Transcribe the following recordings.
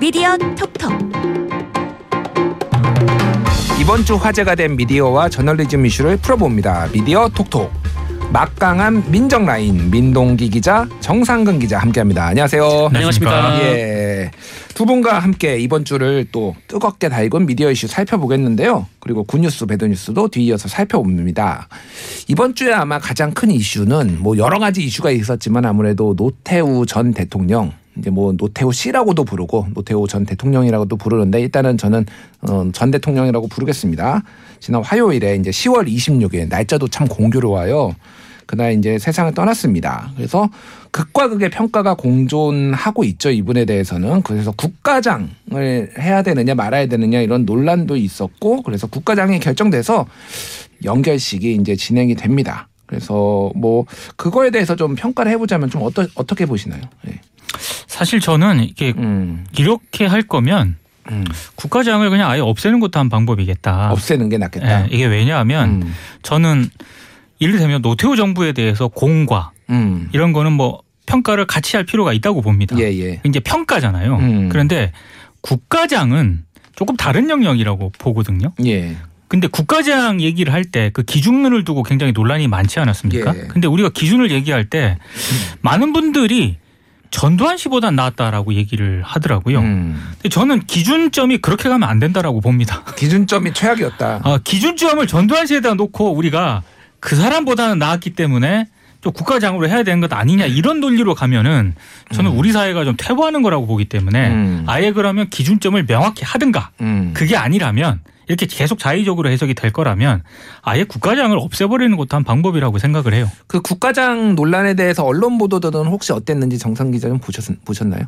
미디어 톡톡 이번 주 화제가 된 미디어와 저널리즘 이슈를 풀어봅니다. 미디어 톡톡. 막강한 민정 라인 민동기 기자, 정상근 기자 함께합니다. 안녕하세요. 안녕하십니까. 예, 두 분과 함께 이번 주를 또 뜨겁게 달군 미디어 이슈 살펴보겠는데요. 그리고 굿뉴스, 배드뉴스도 뒤이어서 살펴봅니다. 이번 주에 아마 가장 큰 이슈는 뭐 여러 가지 이슈가 있었지만 아무래도 노태우 전 대통령 이제 뭐 노태우 씨라고도 부르고 노태우 전 대통령이라고도 부르는데 일단은 저는 어, 전 대통령이라고 부르겠습니다. 지난 화요일에 이제 10월 26일 날짜도 참 공교로워요. 그날 이제 세상을 떠났습니다. 그래서 극과 극의 평가가 공존하고 있죠. 이분에 대해서는. 그래서 국가장을 해야 되느냐 말아야 되느냐 이런 논란도 있었고 그래서 국가장이 결정돼서 연결식이 이제 진행이 됩니다. 그래서 뭐 그거에 대해서 좀 평가를 해보자면 좀 어떠, 어떻게 보시나요? 네. 사실 저는 이게 음, 이렇게 할 거면 음. 국가장을 그냥 아예 없애는 것도 한 방법이겠다. 없애는 게 낫겠다. 예, 이게 왜냐하면 음, 저는 이를테면 노태우 정부에 대해서 공과 음. 이런 거는 뭐 평가를 같이 할 필요가 있다고 봅니다. 예, 예. 이제 평가잖아요. 음. 그런데 국가장은 조금 다른 영역이라고 보거든요. 예. 근데 국가장 얘기를 할 때 그 기준을 두고 굉장히 논란이 많지 않았습니까? 예. 근데 우리가 기준을 얘기할 때 많은 분들이 전두환 씨보다 낫다라고 얘기를 하더라고요. 음. 근데 저는 기준점이 그렇게 가면 안 된다라고 봅니다. 기준점이 최악이었다. 아, 기준점을 전두환 씨에다 놓고 우리가 그 사람보다는 나았기 때문에 좀 국가장으로 해야 되는 것 아니냐 이런 논리로 가면은 저는 우리 사회가 좀 퇴보하는 거라고 보기 때문에 음. 아예 그러면 기준점을 명확히 하든가 음. 그게 아니라면 이렇게 계속 자의적으로 해석이 될 거라면 아예 국가장을 없애버리는 것도 한 방법이라고 생각을 해요. 그 국가장 논란에 대해서 언론 보도들은 혹시 어땠는지 정상 기자 좀 보셨, 보셨나요?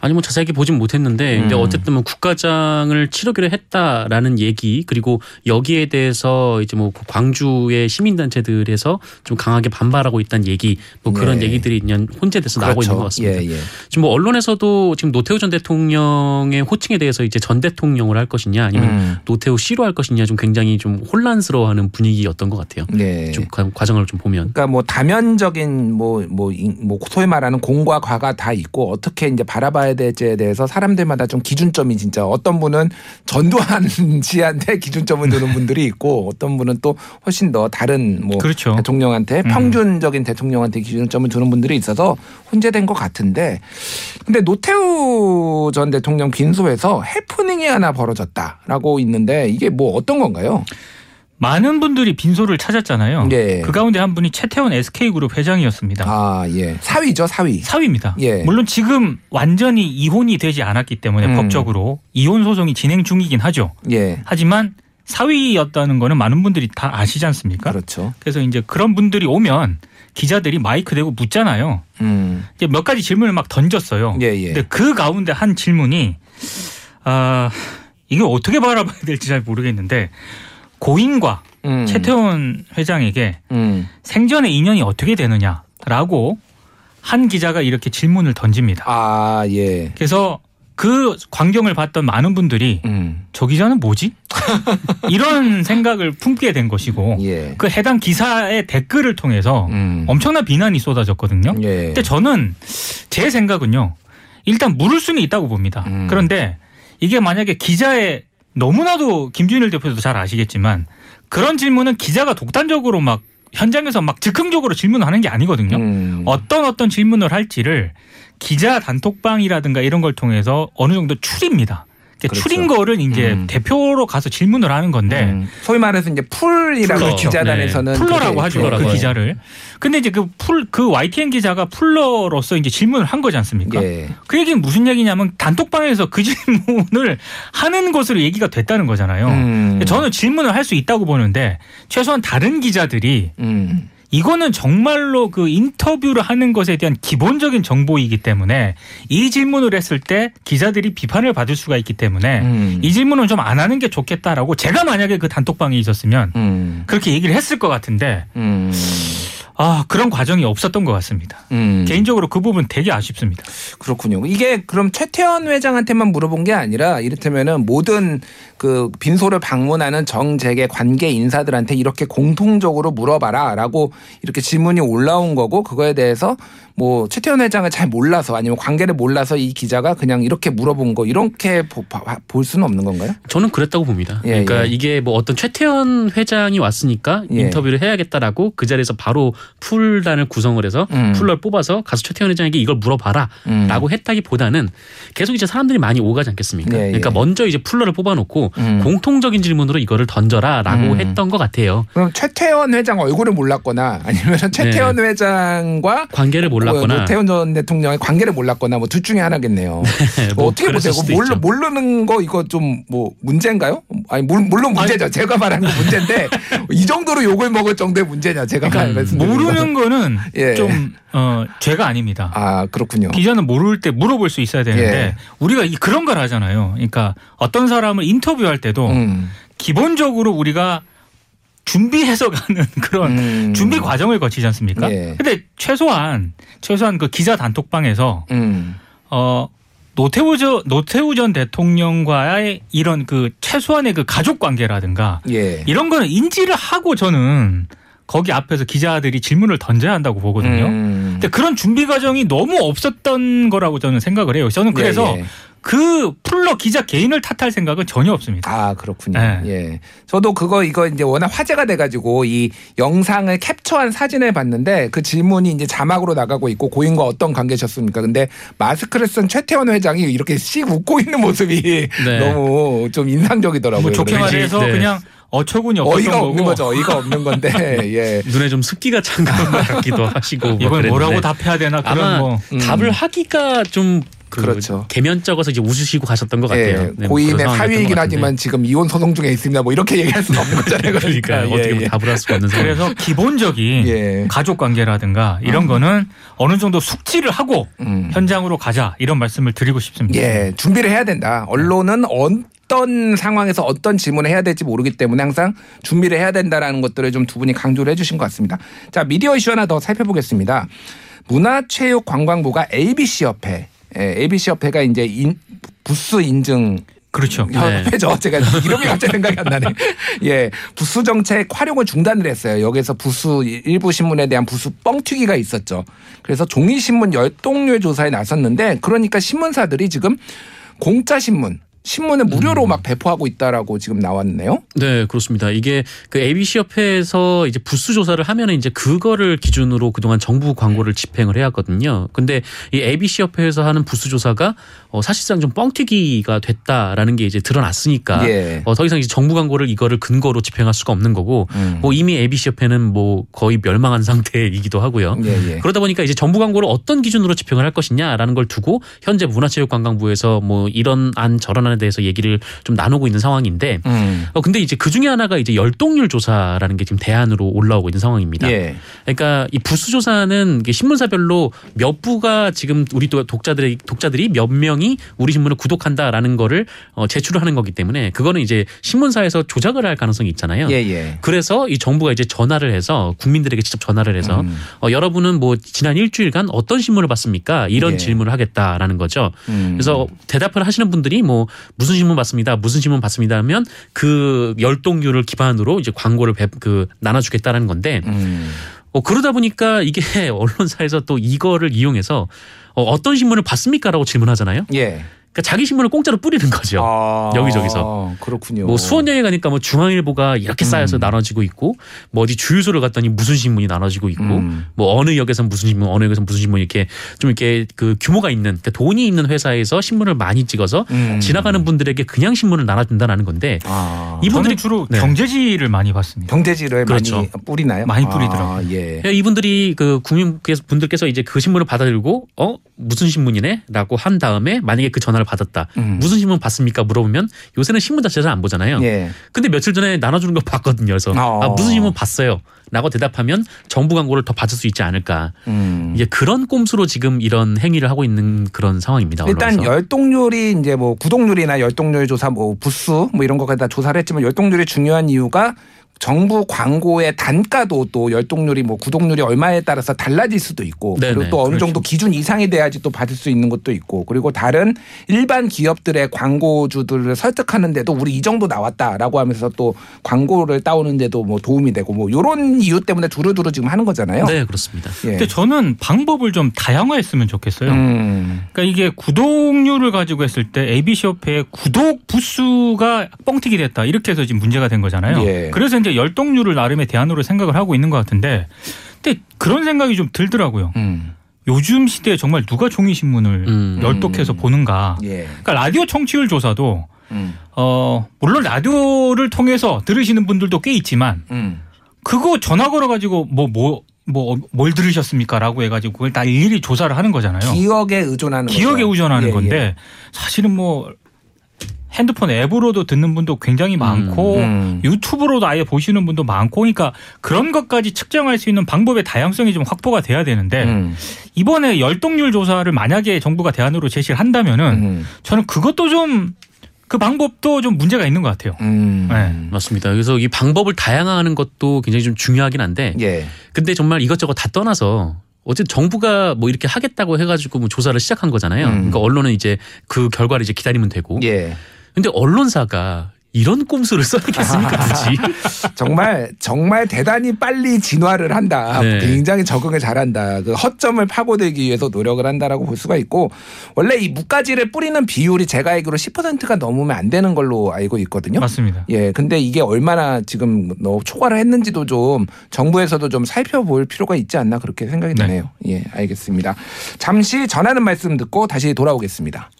아니 뭐 자세하게 보진 못했는데 음. 이제 어쨌든 뭐 국가장을 치르기로 했다라는 얘기 그리고 여기에 대해서 이제 뭐 광주의 시민단체들에서 좀 강하게 반발하고 있다는 얘기 뭐 그런 네. 얘기들이 그냥 혼재돼서 나오고 있는 것 같습니다. 예, 예. 지금 뭐 언론에서도 지금 노태우 전 대통령의 호칭에 대해서 이제 전 대통령을 할 것이냐 아니면 음. 노태우 씨로 할 것이냐 좀 굉장히 좀 혼란스러워하는 분위기였던 것 같아요. 네. 좀 과- 과정을 좀 보면 그러니까 뭐 다면적인 뭐뭐 뭐 소위 말하는 공과 과가 다 있고 어떻게 이제 바라봐야 될지에 대해서 사람들마다 좀 기준점이 진짜 어떤 분은 전두환 씨한테 기준점을 두는 분들이 있고 어떤 분은 또 훨씬 더 다른 뭐 그렇죠. 대통령한테 음. 평균적인 대통령한테 기준점을 두는 분들이 있어서 혼재된 것 같은데 근데 노태우 전 대통령 빈소에서 해프닝이 하나 벌어졌다라고 있는데 이게 뭐 어떤 건가요? 많은 분들이 빈소를 찾았잖아요. 예. 그 가운데 한 분이 최태원 SK그룹 회장이었습니다. 아, 예. 사위죠, 사위. 사위입니다. 예. 물론 지금 완전히 이혼이 되지 않았기 때문에 음. 법적으로 이혼 소송이 진행 중이긴 하죠. 예. 하지만 사위였다는 거는 많은 분들이 다 아시지 않습니까? 그렇죠. 그래서 이제 그런 분들이 오면 기자들이 마이크 대고 묻잖아요. 음. 이제 몇 가지 질문을 막 던졌어요. 예, 예. 근데 그 가운데 한 질문이 아 이게 어떻게 바라봐야 될지 잘 모르겠는데 고인과 음. 최태원 회장에게 음. 생전의 인연이 어떻게 되느냐라고 한 기자가 이렇게 질문을 던집니다. 아, 예. 그래서 그 광경을 봤던 많은 분들이 음. 저 기자는 뭐지? 이런 생각을 품게 된 것이고 예. 그 해당 기사의 댓글을 통해서 음. 엄청난 비난이 쏟아졌거든요. 예. 근데 저는 제 생각은요. 일단 물을 수는 있다고 봅니다. 음. 그런데 이게 만약에 기자의 너무나도 김준일 대표도 잘 아시겠지만 그런 질문은 기자가 독단적으로 막 현장에서 막 즉흥적으로 질문을 하는 게 아니거든요. 음. 어떤 어떤 질문을 할지를 기자 단톡방이라든가 이런 걸 통해서 어느 정도 추립니다. 그렇죠. 추린 거를 이제 음. 대표로 가서 질문을 하는 건데 음. 소위 말해서 이제 풀이라고 풀러. 기자단에서는 풀러라고 그게 하죠. 풀러라고 그. 기자를. 근데 이제 그 풀, 그 YTN 기자가 풀러로서 이제 질문을 한 거지 않습니까? 예. 그 얘기는 무슨 얘기냐면 단톡방에서 그 질문을 하는 것으로 얘기가 됐다는 거잖아요. 음. 저는 질문을 할 수 있다고 보는데 최소한 다른 기자들이 음. 이거는 정말로 그 인터뷰를 하는 것에 대한 기본적인 정보이기 때문에 이 질문을 했을 때 기자들이 비판을 받을 수가 있기 때문에 음. 이 질문은 좀 안 하는 게 좋겠다라고 제가 만약에 그 단톡방에 있었으면 음. 그렇게 얘기를 했을 것 같은데 음. 아 그런 과정이 없었던 것 같습니다. 음. 개인적으로 그 부분 되게 아쉽습니다. 그렇군요. 이게 그럼 최태원 회장한테만 물어본 게 아니라 이를테면은 모든 그 빈소를 방문하는 정재계 관계 인사들한테 이렇게 공통적으로 물어봐라라고 이렇게 질문이 올라온 거고 그거에 대해서 뭐 최태원 회장을 잘 몰라서 아니면 관계를 몰라서 이 기자가 그냥 이렇게 물어본 거 이렇게 보- 봐- 볼 수는 없는 건가요? 저는 그랬다고 봅니다. 예, 그러니까 예. 이게 뭐 어떤 최태원 회장이 왔으니까 예. 인터뷰를 해야겠다라고 그 자리에서 바로 풀단을 구성을 해서 음. 풀러를 뽑아서 가서 최태원 회장에게 이걸 물어봐라라고 음. 했다기보다는 계속 이제 사람들이 많이 오가지 않겠습니까? 예, 예. 그러니까 먼저 이제 풀러를 뽑아놓고 음. 공통적인 질문으로 이거를 던져라라고 음. 했던 것 같아요. 그럼 최태원 회장 얼굴을 몰랐거나 아니면 최태원 회장과 관계를 뭐 몰랐거나 노태원 전 대통령의 관계를 몰랐거나 뭐 둘 중에 하나겠네요. 뭐뭐 어떻게 보세요? 모르. 모르는 거 이거 좀 뭐 문제인가요? 아니 물- 물론 문제죠. 제가 말하는 건 문제인데 이 정도로 욕을 먹을 정도의 문제냐 제가 그러니까 모르는 거는 예. 좀 어, 죄가 아닙니다. 아 그렇군요. 기자는 모를 때 물어볼 수 있어야 되는데 예. 우리가 이- 그런 걸 하잖아요. 그러니까 어떤 사람을 인터뷰할 때도 음. 기본적으로 우리가 준비해서 가는 그런 음. 준비 과정을 거치지 않습니까? 예. 근데 최소한 최소한 그 기자 단톡방에서 음. 어 노태우 전 노태우 전 대통령과의 이런 그 최소한의 그 가족 관계라든가 예. 이런 거는 인지를 하고 저는 거기 앞에서 기자들이 질문을 던져야 한다고 보거든요. 음. 근데 그런 준비 과정이 너무 없었던 거라고 저는 생각을 해요. 저는 그래서 예, 예. 그 풀러 기자 개인을 탓할 생각은 전혀 없습니다. 아 그렇군요. 네. 예. 저도 그거 이거 이제 워낙 화제가 돼가지고 이 영상을 캡처한 사진을 봤는데 그 질문이 이제 자막으로 나가고 있고 고인과 어떤 관계셨습니까? 근데 마스크를 쓴 최태원 회장이 이렇게 씩 웃고 있는 모습이 네. 너무 좀 인상적이더라고요. 뭐 좋게 그래서 말해서 네. 그냥 어처구니 없었던 어이가 거고 없는 거죠. 어이가 없는 건데 예. 눈에 좀 습기가 찬 것 같기도 하시고 뭐 이걸 뭐라고 답해야 되나 그런 아마 뭐 음. 답을 하기가 좀 그 그렇죠. 개면적어서 이제 웃으시고 가셨던 것 같아요. 예, 네, 뭐 고인의 상황이었던 사위이긴. 하지만 지금 이혼 소송 중에 있습니다. 뭐 이렇게 얘기할 수는 없는 거잖아요. 그러니까 그러니까 어떻게 예, 뭐 예. 답을 할 수가 없는 상황. 그래서 기본적인 예. 가족 관계라든가 이런 거는 어느 정도 숙지를 하고 음. 현장으로 가자 이런 말씀을 드리고 싶습니다. 예, 준비를 해야 된다. 언론은 어떤 상황에서 어떤 질문을 해야 될지 모르기 때문에 항상 준비를 해야 된다라는 것들을 좀 두 분이 강조를 해주신 것 같습니다. 자, 미디어 이슈 하나 더 살펴보겠습니다. 문화체육관광부가 ABC 협회, 예, ABC 협회가 이제 인, 부스 인증 그렇죠. 협회죠. 제가 이름이 갑자기 생각이 안 나네. 예. 부수 정책 활용을 중단을 했어요. 여기서 부수 일부 신문에 대한 부수 뻥튀기가 있었죠. 그래서 종이 신문 열동률 조사에 나섰는데 그러니까 신문사들이 지금 공짜 신문 신문을 무료로 음. 막 배포하고 있다라고 지금 나왔네요. 네, 그렇습니다. 이게 그 ABC 협회에서 이제 부수 조사를 하면은 이제 그거를 기준으로 그동안 정부 광고를 집행을 해왔거든요. 근데 이 ABC 협회에서 하는 부수 조사가 어, 사실상 좀 뻥튀기가 됐다라는 게 이제 드러났으니까 예. 어, 더 이상 이제 정부 광고를 이거를 근거로 집행할 수가 없는 거고 음. 뭐 이미 ABC 협회는 뭐 거의 멸망한 상태이기도 하고요. 예, 예. 그러다 보니까 이제 정부 광고를 어떤 기준으로 집행을 할 것이냐라는 걸 두고 현재 문화체육관광부에서 뭐 이런 안 저런 안에 대해서 얘기를 좀 나누고 있는 상황인데 음. 어 근데 이제 그 중에 하나가 이제 열동률 조사라는 게 지금 대안으로 올라오고 있는 상황입니다. 예. 그러니까 이 부수 조사는 신문사별로 몇 부가 지금 우리 또 독자들의 독자들이 몇 명이 우리 신문을 구독한다라는 거를 어 제출을 하는 거기 때문에 그거는 이제 신문사에서 조작을 할 가능성이 있잖아요. 예, 예. 그래서 이 정부가 이제 전화를 해서 국민들에게 직접 전화를 해서 음. 어, 여러분은 뭐 지난 일주일간 어떤 신문을 봤습니까? 이런 예. 질문을 하겠다라는 거죠. 음. 그래서 대답을 하시는 분들이 뭐 무슨 신문 봤습니다, 무슨 신문 봤습니다 하면 그 열동률을 기반으로 이제 광고를 배- 그 나눠주겠다라는 건데 음. 어, 그러다 보니까 이게 언론사에서 또 이거를 이용해서 어, 어떤 신문을 봤습니까라고 질문하잖아요. 예. 그러니까 자기 신문을 공짜로 뿌리는 거죠. 아, 여기저기서. 그렇군요. 뭐 수원 여행 가니까 뭐 중앙일보가 이렇게 쌓여서 음. 나눠지고 있고 뭐 어디 주유소를 갔더니 무슨 신문이 나눠지고 있고 음. 뭐 어느 역에선 무슨 신문 어느 역에선 무슨 신문 이렇게 좀 이렇게 그 규모가 있는 그러니까 돈이 있는 회사에서 신문을 많이 찍어서 음. 지나가는 분들에게 그냥 신문을 나눠준다는 건데 아. 이분들이 저는 주로 네. 경제지를 많이 봤습니다. 경제지를 그렇죠. 많이 뿌리나요? 많이 아, 뿌리더라고요. 예. 이분들이 그 국민께서 분들께서 이제 그 신문을 받아들고 어 무슨 신문이네라고 한 다음에 만약에 그 전화를 받았다 음. 무슨 신문 봤습니까 물어보면 요새는 신문 자체를 안 보잖아요. 예. 근데 며칠 전에 나눠주는 거 봤거든요. 그래서 어. 아, 무슨 신문 봤어요. 라고 대답하면 정부 광고를 더 받을 수 있지 않을까. 음. 이게 그런 꼼수로 지금 이런 행위를 하고 있는 그런 상황입니다. 일단 언론에서. 열동률이 이제 뭐 구독률이나 열동률 조사 뭐 부수 뭐 이런 것까지 다 조사를 했지만 열동률이 중요한 이유가 정부 광고의 단가도 또 열동률이 뭐 구독률이 얼마에 따라서 달라질 수도 있고 네네, 그리고 또 어느 정도 기준 이상이 돼야지 또 받을 수 있는 것도 있고 그리고 다른 일반 기업들의 광고주들을 설득하는데도 우리 이 정도 나왔다라고 하면서 또 광고를 따오는데도 뭐 도움이 되고 뭐 이런 이유 때문에 두루두루 지금 하는 거잖아요. 네, 그렇습니다. 예. 근데 저는 방법을 좀 다양화했으면 좋겠어요. 음. 그러니까 이게 구독률을 가지고 했을 때 ABC 협회의 구독 부수가 뻥튀기 됐다 이렇게 해서 지금 문제가 된 거잖아요. 예. 그래서 이제 열동률을 나름의 대안으로 생각을 하고 있는 것 같은데, 근데 그런 생각이 좀 들더라고요. 음. 요즘 시대에 정말 누가 종이 신문을 음. 열독해서 보는가. 예. 그러니까 라디오 청취율 조사도 음. 어 물론 라디오를 통해서 들으시는 분들도 꽤 있지만 음. 그거 전화 걸어 가지고 뭐뭐 뭐뭘 들으셨습니까라고 해가지고 그걸 다 일일이 조사를 하는 거잖아요. 기억에 의존하는 기억에 거죠. 의존하는 예, 건데 예. 사실은 뭐 핸드폰 앱으로도 듣는 분도 굉장히 많고 음. 유튜브로도 아예 보시는 분도 많고 그러니까 그런 것까지 측정할 수 있는 방법의 다양성이 좀 확보가 돼야 되는데 음. 이번에 열동률 조사를 만약에 정부가 대안으로 제시를 한다면은 음. 저는 그것도 좀그 방법도 좀 문제가 있는 것 같아요. 음. 네. 맞습니다. 그래서 이 방법을 다양화하는 것도 굉장히 좀 중요하긴 한데 예. 근데 정말 이것저것 다 떠나서 어쨌든 정부가 뭐 이렇게 하겠다고 해가지고 뭐 조사를 시작한 거잖아요. 음. 그러니까 언론은 이제 그 결과를 이제 기다리면 되고. 예. 근데 언론사가 이런 꼼수를 써야겠습니까 굳이? 정말 정말 대단히 빨리 진화를 한다. 네. 굉장히 적응을 잘한다. 그 허점을 파고들기 위해서 노력을 한다라고 볼 수가 있고 원래 이 무가지를 뿌리는 비율이 제가 알기로 10%가 넘으면 안 되는 걸로 알고 있거든요. 맞습니다. 예, 근데 이게 얼마나 지금 너 초과를 했는지도 좀 정부에서도 좀 살펴볼 필요가 있지 않나 그렇게 생각이 네. 드네요. 예, 알겠습니다. 잠시 전하는 말씀 듣고 다시 돌아오겠습니다.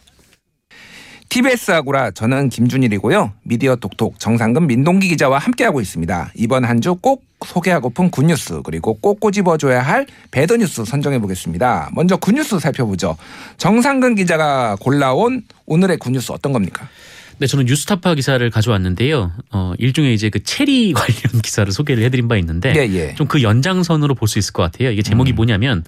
TBS 아고라 저는 김준일이고요. 미디어 톡톡 정상근 민동기 기자와 함께하고 있습니다. 이번 한 주 꼭 소개하고픈 good news 그리고 꼭 꼬집어줘야 할 bad news 선정해 보겠습니다. 먼저 good news 살펴보죠. 정상근 기자가 골라온 오늘의 good news 어떤 겁니까? 네, 저는 뉴스타파 기사를 가져왔는데요. 어, 일종의 이제 그 체리 관련 기사를 소개를 해드린 바 있는데 예, 예. 좀그 연장선으로 볼 수 있을 것 같아요. 이게 제목이 음. 뭐냐면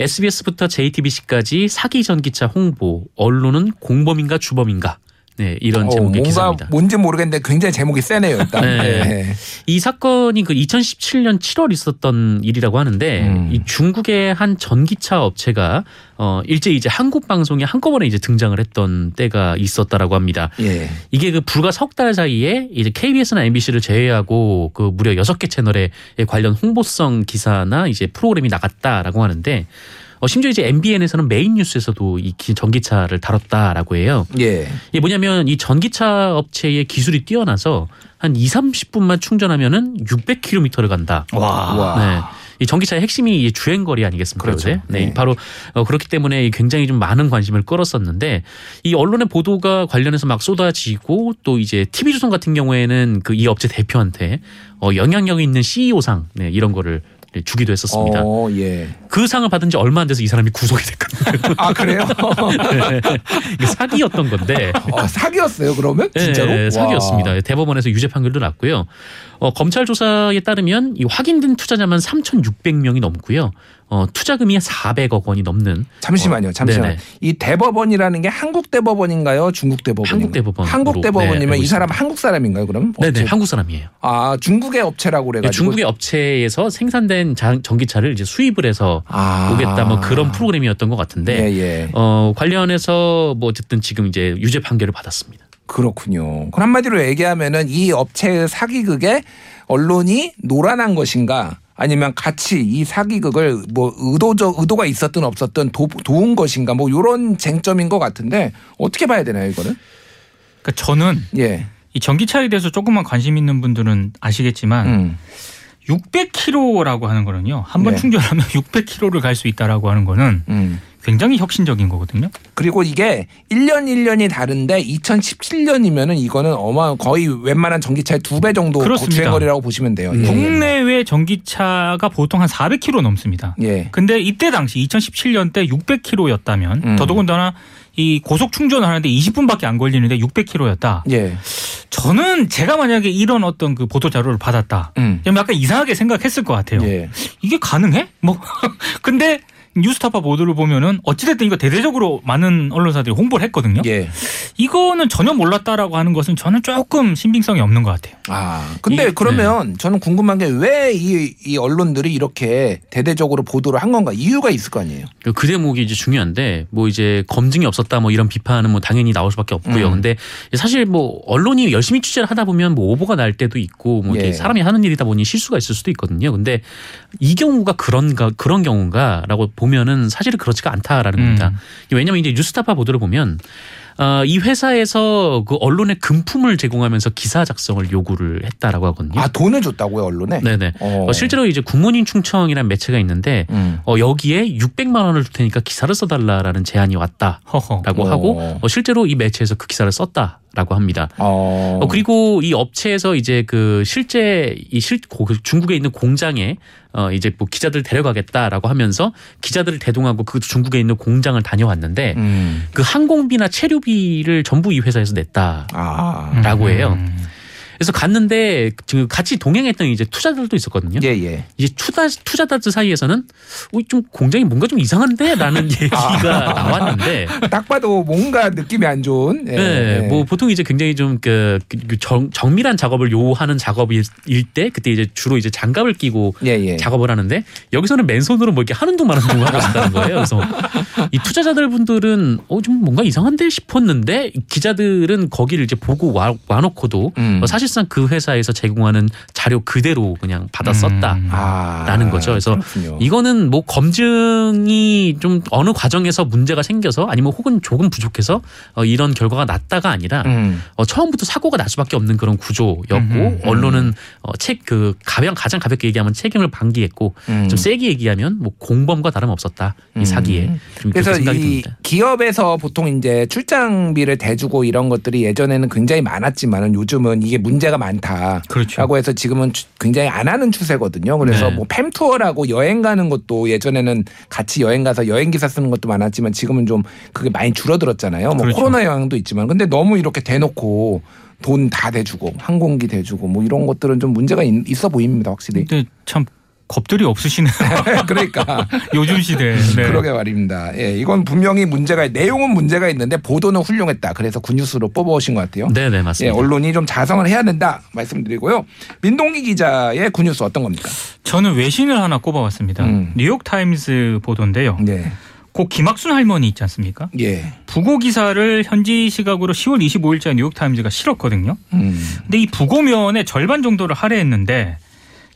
SBS부터 JTBC까지 사기 전기차 홍보 언론은 공범인가 주범인가 네 이런 어, 제목의 뭔가 기사입니다. 뭔지 모르겠는데 굉장히 제목이 세네요. 일단. 네. 예. 이 사건이 그 2017년 7월 있었던 일이라고 하는데 음. 이 중국의 한 전기차 업체가 어 일제 이제 한국 방송에 한꺼번에 이제 등장을 했던 때가 있었다라고 합니다. 예. 이게 그 불과 석 달 사이에 이제 KBS나 MBC를 제외하고 그 무려 여섯 개 채널에 관련 홍보성 기사나 이제 프로그램이 나갔다라고 하는데 어 심지어 이제 MBN에서는 메인 뉴스에서도 이 기- 전기차를 다뤘다라고 해요. 예. 이게 뭐냐면 이 전기차 업체의 기술이 뛰어나서 한 2, 30분만 충전하면은 600km를 간다. 와. 와. 네. 이 전기차의 핵심이 이 주행 거리 아니겠습니까? 그렇죠. 요새? 네. 네. 바로 어, 그렇기 때문에 굉장히 좀 많은 관심을 끌었었는데 이 언론의 보도가 관련해서 막 쏟아지고 또 이제 TV조선 같은 경우에는 그 이 업체 대표한테 어, 영향력 있는 CEO상 네, 이런 거를 네, 주기도 했었습니다. 어, 예. 그 상을 받은 지 얼마 안 돼서 이 사람이 구속이 됐거든요. 아, 그래요? 이게 사기였던 건데. 어, 사기였어요, 그러면? 진짜로? 네, 와. 사기였습니다. 대법원에서 유죄 판결도 났고요. 어, 검찰 조사에 따르면 이 확인된 투자자만 3,600명이 넘고요. 어, 투자금이 400억 원이 넘는 잠시만요, 잠시만요. 네네. 이 대법원이라는 게 한국 대법원인가요? 중국 대법원인가요? 한국 대법원으로, 한국 네, 대법원이면 알고 이 사람. 한국 사람인가요, 그럼? 네네 업체? 한국 사람이에요. 아, 중국의 업체라고 그래가지고. 중국의 업체에서 생산된 자- 전기차를 이제 수입을 해서 아. 오겠다 뭐 그런 프로그램이었던 것 같은데 예, 예. 어, 관련해서 뭐 어쨌든 지금 이제 유죄 판결을 받았습니다. 그렇군요. 그럼 한마디로 얘기하면은 이 업체의 사기극에 언론이 노란한 것인가 아니면 같이 이 사기극을 뭐 의도적 의도가 있었든 없었든 도, 도운 것인가 뭐 이런 쟁점인 것 같은데 어떻게 봐야 되나요 이거는? 그러니까 저는 예. 이 전기차에 대해서 조금만 관심 있는 분들은 아시겠지만 음. 600km라고 하는 거는요. 한번 네. 충전하면 600km를 갈 수 있다라고 하는 거는 음. 굉장히 혁신적인 거거든요. 그리고 이게 1년 1년이 다른데 2017년이면은 이거는 어마 거의 웬만한 전기차의 두 배 정도 그렇습니다. 주행거리라고 보시면 돼요. 예. 국내외 전기차가 보통 한 400km 넘습니다. 예. 근데 이때 당시 2017년 때 600km였다면 음. 더더군다나 이 고속 충전을 하는데 20분밖에 안 걸리는데 600km였다. 예. 저는 제가 만약에 이런 어떤 그 보도 자료를 받았다. 음. 좀 약간 이상하게 생각했을 것 같아요. 예. 이게 가능해? 뭐 근데 뉴스타파 보도를 보면은 어찌됐든 이거 대대적으로 많은 언론사들이 홍보를 했거든요. 예. 이거는 전혀 몰랐다라고 하는 것은 저는 조금 신빙성이 없는 것 같아요. 아, 근데 이게- 그러면 저는 궁금한 게 왜 이 이 언론들이 이렇게 대대적으로 보도를 한 건가? 이유가 있을 거 아니에요. 그- 그 대목이 이제 중요한데 뭐 이제 검증이 없었다 뭐 이런 비판은 뭐 당연히 나올 수밖에 없고요. 음. 근데 사실 뭐 언론이 열심히 취재를 하다 보면 뭐 오보가 날 때도 있고 뭐 이게 예. 사람이 하는 일이다 보니 실수가 있을 수도 있거든요. 근데 이 경우가 그런가 그런 경우인가라고 보면 은 사실은 그렇지가 않다라는 음. 겁니다. 왜냐하면 이제 뉴스타파 보도를 보면 어, 이 회사에서 그 언론에 금품을 제공하면서 기사 작성을 요구를 했다라고 하거든요. 아, 돈을 줬다고요, 언론에? 네네. 어. 어, 실제로 이제 굿모닝 충청이라는 매체가 있는데 음. 어, 여기에 600만 원을 줄 테니까 기사를 써달라라는 제안이 왔다라고 허허. 어. 하고 어, 실제로 이 매체에서 그 기사를 썼다 라고 합니다. 어. 어, 그리고 이 업체에서 이제 그 실제 이 실, 고- 그 중국에 있는 공장에 어, 이제 뭐 기자들 데려가겠다라고 하면서 기자들을 대동하고 그 중국에 있는 공장을 다녀왔는데 음. 그 항공비나 체류비를 전부 이 회사에서 냈다. 아. 라고 해요. 음. 그래서 갔는데 지금 같이 동행했던 이제 투자들도 있었거든요. 예, 예. 이제 투자 투자자들 사이에서는 어, 좀 공장이 뭔가 좀 이상한데라는 얘기가 나왔는데 딱 봐도 뭔가 느낌이 안 좋은. 예. 네, 뭐 보통 이제 굉장히 좀그 정, 정밀한 작업을 요하는 작업일 때 그때 이제 주로 이제 장갑을 끼고 예, 예. 작업을 하는데 여기서는 맨손으로 뭐 이렇게 하는 둥 마는 둥 하고 있다는 거예요. 그래서 이 투자자들 분들은 어 좀 뭔가 이상한데 싶었는데 기자들은 거기를 이제 보고 와, 와놓고도 음. 어, 사실상 그 회사에서 제공하는 자료 그대로 그냥 받아 썼다. 음. 아. 라는 거죠. 그래서 그렇군요. 이거는 뭐 검증이 좀 어느 과정에서 문제가 생겨서 아니면 혹은 조금 부족해서 어, 이런 결과가 났다가 아니라 음. 어, 처음부터 사고가 날 수밖에 없는 그런 구조였고 음흠. 언론은 어, 책그 가장 가장 가볍게 얘기하면 책임을 방기했고 음. 좀 세게 얘기하면 뭐 공범과 다름 없었다 이 음. 사기에 그래서 생각이 이 듭니다. 기업에서 보통 이제 출장비를 대주고 이런 것들이 예전에는 굉장히 많았지만은 요즘은 이게 문제 가 많다. 그렇죠. 라고 해서 지금은 추- 굉장히 안 하는 추세거든요. 그래서 네. 뭐 팸투어라고 여행 가는 것도 예전에는 같이 여행 가서 여행 기사 쓰는 것도 많았지만 지금은 좀 그게 많이 줄어들었잖아요. 뭐 그렇죠. 코로나 영향도 있지만 근데 너무 이렇게 대놓고 돈 다 대주고 항공기 대주고 뭐 이런 것들은 좀 문제가 있- 있어 보입니다. 확실히. 근데 참 겁들이 없으시네요. 그러니까 요즘 시대에. 네. 그러게 말입니다. 예, 이건 분명히 문제가 내용은 문제가 있는데 보도는 훌륭했다. 그래서 good news로 뽑아오신 것 같아요. 네네 예, 맞습니다. 언론이 좀 자성을 해야 된다 말씀드리고요. 민동기 기자의 good news 어떤 겁니까? 저는 외신을 하나 꼽아왔습니다. 음. 뉴욕 타임스 보도인데요. 네, 고 김학순 할머니 있지 않습니까? 예, 부고 기사를 현지 시각으로 10월 25일자 뉴욕 타임즈가 실었거든요. 음, 근데 이 부고면의 절반 정도를 할애했는데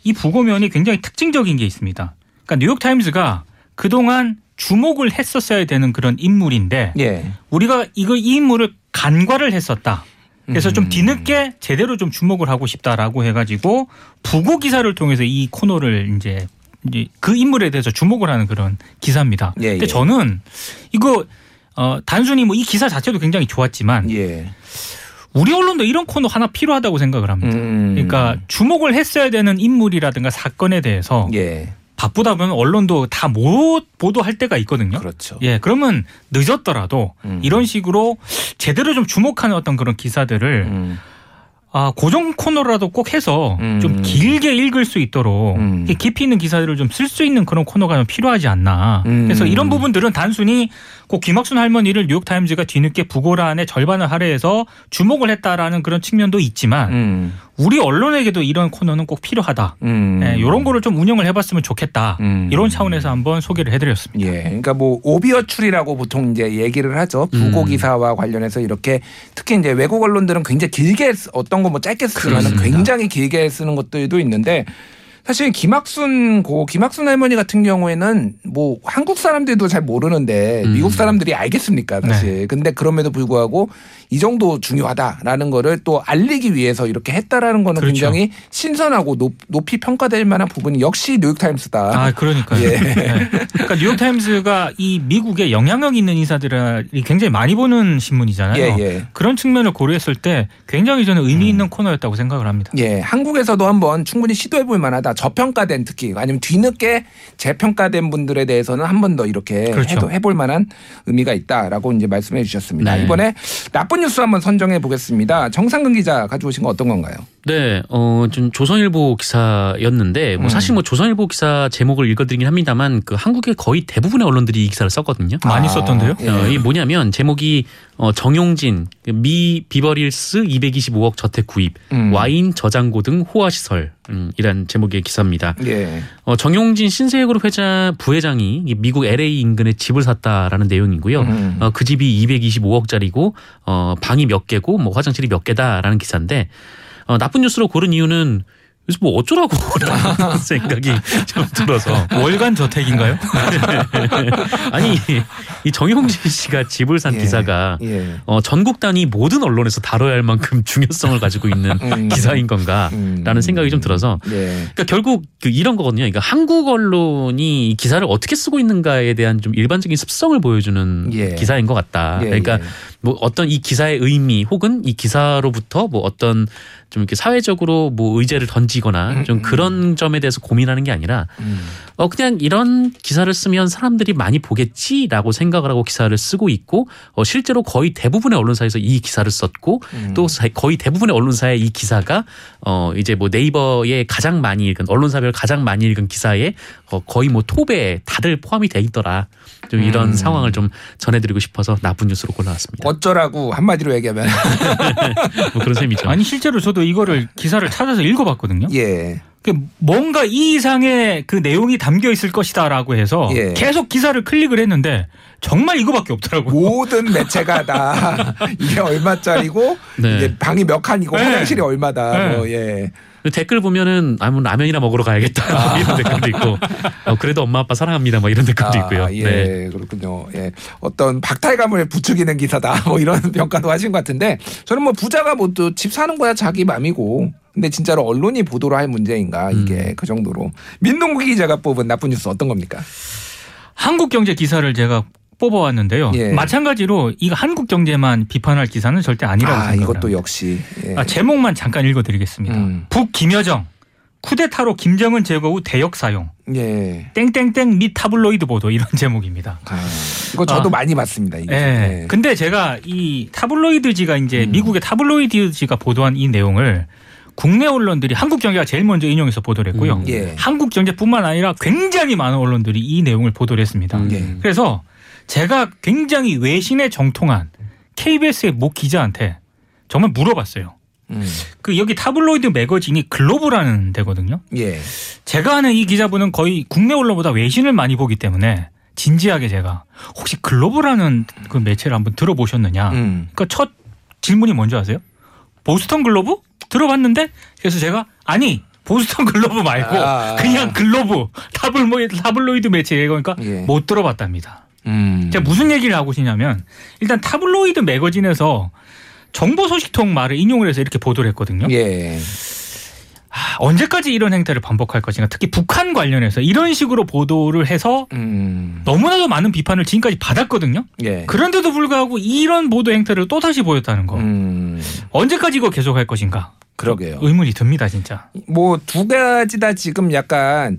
이 부고면이 굉장히 특징적인 게 있습니다. 그러니까 뉴욕 타임즈가 그동안 주목을 했었어야 되는 그런 인물인데 예, 우리가 이거 이 인물을 간과를 했었다. 그래서 좀 음. 뒤늦게 제대로 좀 주목을 하고 싶다라고 해가지고 부고 기사를 통해서 이 코너를 이제 이제 그 인물에 대해서 주목을 하는 그런 기사입니다. 예, 근데 예. 저는 이거 어 단순히 뭐 이 기사 자체도 굉장히 좋았지만 예, 우리 언론도 이런 코너 하나 필요하다고 생각을 합니다. 음, 그러니까 주목을 했어야 되는 인물이라든가 사건에 대해서 예, 바쁘다 보면 언론도 다 못 보도할 때가 있거든요. 그렇죠. 예, 그러면 늦었더라도 음. 이런 식으로 제대로 좀 주목하는 어떤 그런 기사들을 음, 아, 고정 코너라도 꼭 해서 음. 좀 길게 읽을 수 있도록 음. 깊이 있는 기사들을 좀 쓸 수 있는 그런 코너가 좀 필요하지 않나. 음. 그래서 이런 부분들은 단순히 꼭 김학순 할머니를 뉴욕타임즈가 뒤늦게 부고란의 절반을 할애해서 주목을 했다라는 그런 측면도 있지만 음, 우리 언론에게도 이런 코너는 꼭 필요하다. 음, 예, 이런 거를 좀 운영을 해봤으면 좋겠다. 음. 이런 차원에서 한번 소개를 해드렸습니다. 예, 그러니까 뭐 오비어출이라고 보통 이제 얘기를 하죠. 부고 음. 기사와 관련해서 이렇게 특히 이제 외국 언론들은 굉장히 길게 쓰- 어떤 거 뭐 짧게 쓰지만 그렇습니다. 굉장히 길게 쓰는 것들도 있는데 사실 김학순 고 김학순 할머니 같은 경우에는 뭐 한국 사람들도 잘 모르는데 음. 미국 사람들이 알겠습니까 사실. 네. 근데 그럼에도 불구하고 이 정도 중요하다라는 거를 또 알리기 위해서 이렇게 했다라는 거는 그렇죠. 굉장히 신선하고 높, 높이 평가될 만한 부분이 역시 뉴욕타임스다. 아, 그러니까요. 예. 네. 그러니까 뉴욕타임스가 이 미국의 영향력 있는 인사들이 굉장히 많이 보는 신문이잖아요. 예, 예. 그런 측면을 고려했을 때 굉장히 저는 의미 있는 코너였다고 생각을 합니다. 예, 한국에서도 한번 충분히 시도해 볼 만하다. 저평가된 특히 아니면 뒤늦게 재평가된 분들에 대해서는 한 번 더 이렇게 그렇죠. 해도 해볼 만한 의미가 있다라고 이제 말씀해 주셨습니다. 네. 이번에 나쁜 뉴스 한번 선정해 보겠습니다. 정상근 기자 가져오신 거 어떤 건가요? 네, 어, 좀 조선일보 기사였는데, 뭐 음. 사실 뭐 조선일보 기사 제목을 읽어드리긴 합니다만, 그 한국의 거의 대부분의 언론들이 이 기사를 썼거든요. 많이 썼던데요? 예. 어, 이 뭐냐면 제목이 어, 정용진 미 비버리힐스 225억 저택 구입 음. 와인 저장고 등 호화 시설 음, 이란 제목의 기사입니다. 예. 어, 정용진 신세계그룹 회장 부회장이 이 미국 LA 인근에 집을 샀다라는 내용이고요. 음. 어, 그 집이 225억짜리고 어, 방이 몇 개고 뭐 화장실이 몇 개다라는 기사인데 어, 나쁜 뉴스로 고른 이유는 그래서 뭐 어쩌라고 라는 생각이 좀 들어서 월간 저택인가요? 아니 이 정용진 씨가 집을 산 예. 기사가 예. 어, 전국 단위 모든 언론에서 다뤄야 할 만큼 중요성을 가지고 있는 음. 기사인 건가라는 음. 생각이 좀 들어서 예. 그러니까 결국 그 이런 거거든요. 그러니까 한국 언론이 이 기사를 어떻게 쓰고 있는가에 대한 좀 일반적인 습성을 보여주는 예. 기사인 것 같다. 예, 그러니까 예. 뭐 어떤 이 기사의 의미 혹은 이 기사로부터 뭐 어떤 좀 이렇게 사회적으로 뭐 의제를 던지거나 좀 그런 점에 대해서 고민하는 게 아니라 음. 어 그냥 이런 기사를 쓰면 사람들이 많이 보겠지라고 생각을 하고 기사를 쓰고 있고 어 실제로 거의 대부분의 언론사에서 이 기사를 썼고 음. 또 사- 거의 대부분의 언론사에 이 기사가 어 이제 뭐 네이버에 가장 많이 읽은 언론사별 가장 많이 읽은 기사에 어 거의 뭐 톱에 다들 포함이 돼 있더라. 좀 이런 음. 상황을 좀 전해드리고 싶어서 나쁜 뉴스로 골라왔습니다. 어쩌라고 한마디로 얘기하면 뭐 그런 셈이죠. 아니 실제로 저도 이거를 기사를 찾아서 읽어봤거든요. 예. 그 뭔가 이 이상의 그 내용이 담겨 있을 것이다라고 해서 예. 계속 기사를 클릭을 했는데 정말 이거밖에 없더라고요. 모든 매체가 다 이게 얼마짜리고 네. 이게 방이 몇 칸이고 네. 화장실이 얼마다 네. 뭐 예. 그 댓글 보면은 아, 뭐 라면이나 먹으러 가야겠다 뭐 이런 댓글도 있고 어, 그래도 엄마 아빠 사랑합니다 뭐 이런 댓글도 있고요. 예, 네. 그렇군요. 예. 어떤 박탈감을 부추기는 기사다. 뭐 이런 평가도 하신 것 같은데 저는 뭐 부자가 뭐또집 사는 거야 자기 맘이고. 근데 진짜로 언론이 보도를 할 문제인가 이게 음. 그 정도로 민동기 기자가 뽑은 나쁜 뉴스 어떤 겁니까? 한국경제 기사를 제가 뽑아왔는데요. 예. 마찬가지로 이거 한국 경제만 비판할 기사는 절대 아니라고 아 생각합니다. 이것도 역시 예. 아, 제목만 잠깐 읽어드리겠습니다. 음. 북 김여정 쿠데타로 김정은 제거 후 대역 사용 예. 땡땡땡 및 타블로이드 보도 이런 제목입니다. 아, 이거 저도 아. 많이 봤습니다. 이게. 예. 예. 근데 제가 이 타블로이드지가 이제 음. 미국의 타블로이드지가 보도한 이 내용을 국내 언론들이 한국경제가 제일 먼저 인용해서 보도를 했고요. 음. 예. 한국경제뿐만 아니라 굉장히 많은 언론들이 이 내용을 보도를 했습니다. 음. 예. 그래서 제가 굉장히 외신에 정통한 KBS의 모 기자한테 정말 물어봤어요. 음. 그 여기 타블로이드 매거진이 글로브라는 데거든요. 예. 제가 아는 이 기자분은 거의 국내 언론보다 외신을 많이 보기 때문에 진지하게 제가 혹시 글로브라는 그 매체를 한번 들어보셨느냐. 음. 그러니까 첫 질문이 뭔지 아세요? 보스턴 글로브? 들어봤는데 그래서 제가 아니 보스턴 글로브 말고 아. 그냥 글로브 타블로이드, 타블로이드 매체 그러니까 예. 못 들어봤답니다. 음. 제가 무슨 얘기를 하고 싶냐면 일단 타블로이드 매거진에서 정보 소식통 말을 인용을 해서 이렇게 보도를 했거든요. 예. 아, 언제까지 이런 행태를 반복할 것인가 특히 북한 관련해서 이런 식으로 보도를 해서 음. 너무나도 많은 비판을 지금까지 받았거든요. 예. 그런데도 불구하고 이런 보도 행태를 또 다시 보였다는 거. 음. 언제까지 이거 계속할 것인가? 그러게요. 의문이 듭니다, 진짜. 뭐 두 가지 다 지금 약간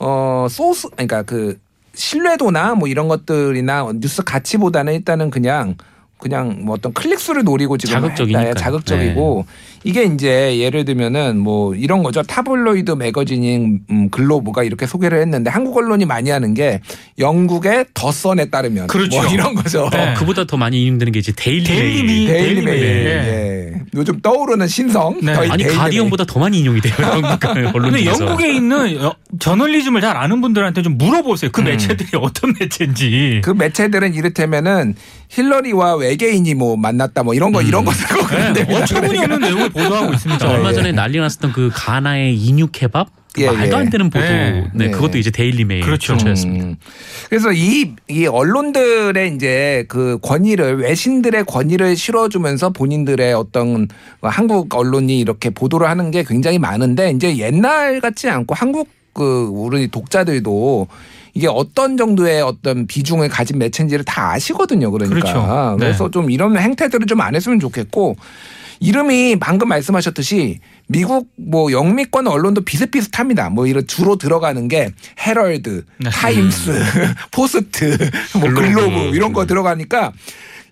어 소스 그러니까 그 신뢰도나 뭐 이런 것들이나 뉴스 가치보다는 일단은 그냥 그냥 뭐 어떤 클릭 수를 노리고 지금 자극적이니까요. 했다. 자극적이고 이게 이제 예를 들면은 뭐 이런 거죠 타블로이드 매거진인 음, 글로브가 이렇게 소개를 했는데 한국 언론이 많이 하는 게 영국의 더 선에 따르면 그렇죠. 뭐 이런 거죠. 네. 어, 그보다 더 많이 인용되는 게 이제 데일리, 데일리 메일. 데일리 데일리 메일. 메일. 예. 요즘 떠오르는 신성. 네. 거의 아니 가디언보다 더 많이 인용이 돼요. 영국 언론 근데. 영국에 있는 여- 저널리즘을 잘 아는 분들한테 좀 물어보세요. 그 매체들이 어떤 매체인지. 그 매체들은 이를테면은 힐러리와 외계인이 뭐 만났다 뭐 이런 거 이런 거 쓰고 그런 네, 데입니다. 어처구니 없는 내용을 보도하고 있습니다. 얼마 예. 전에 난리 났었던 그 가나의 인육 케밥 예, 말도 예. 안 되는 보도. 네. 네, 네. 그것도 이제 데일리 메일 그렇죠. 출처였습니다. 음. 그래서 이, 이 언론들의 이제 그 권위를 외신들의 권위를 실어주면서 본인들의 어떤 한국 언론이 이렇게 보도를 하는 게 굉장히 많은데 이제 옛날 같지 않고 한국 그 우리 독자들도 이게 어떤 정도의 어떤 비중을 가진 매체인지를 다 아시거든요. 그러니까. 그렇죠. 네. 그래서 좀 이런 행태들을 좀 안 했으면 좋겠고 이름이 방금 말씀하셨듯이 미국 뭐 영미권 언론도 비슷비슷합니다. 뭐 이런 주로 들어가는 게 헤럴드, 네. 타임스, 포스트, 뭐 글로브. 글로브 이런 거 들어가니까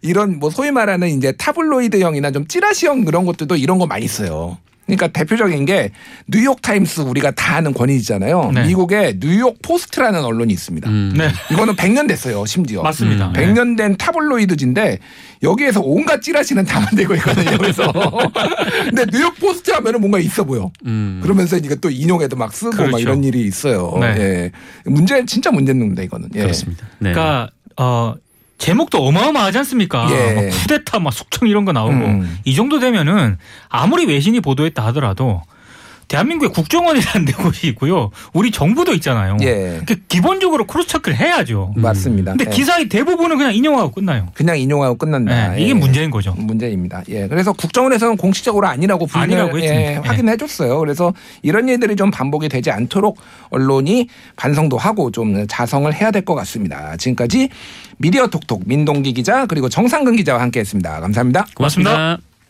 이런 뭐 소위 말하는 이제 타블로이드형이나 좀 찌라시형 그런 것들도 이런 거 많이 써요. 그러니까 대표적인 게 뉴욕 타임스 우리가 다 아는 권위잖아요. 네. 미국의 뉴욕 포스트라는 언론이 있습니다. 음. 네. 이거는 100년 됐어요, 심지어. 맞습니다. 음. 네. 100년 된 타블로이드지인데 여기에서 온갖 찌라시는 다 만들고 있거든요. 그래서 근데 뉴욕 포스트 하면은 뭔가 있어 보여. 음. 그러면서 이게 또 인용해도 막 쓰고 막 그렇죠. 이런 일이 있어요. 네. 예. 문제 진짜 문제입니다 이거는. 예. 그렇습니다. 네. 그러니까 어 제목도 어마어마하지 않습니까? 예. 뭐 쿠데타, 막 숙청 이런 거 나오고 음. 이 정도 되면은 아무리 외신이 보도했다 하더라도 대한민국의 국정원이라는 데 곳이 있고요. 우리 정부도 있잖아요. 예. 그러니까 기본적으로 cross check를 해야죠. 맞습니다. 근데 예. 기사의 대부분은 그냥 인용하고 끝나요. 그냥 인용하고 끝난다. 네, 이게 예. 문제인 거죠. 문제입니다. 예. 그래서 국정원에서는 공식적으로 아니라고 아니라고 예. 예. 확인해 줬어요. 그래서 이런 일들이 좀 반복이 되지 않도록 언론이 반성도 하고 좀 자성을 해야 될 것 같습니다. 지금까지 미디어 톡톡 민동기 기자 그리고 정상근 기자와 함께 했습니다. 감사합니다. 고맙습니다.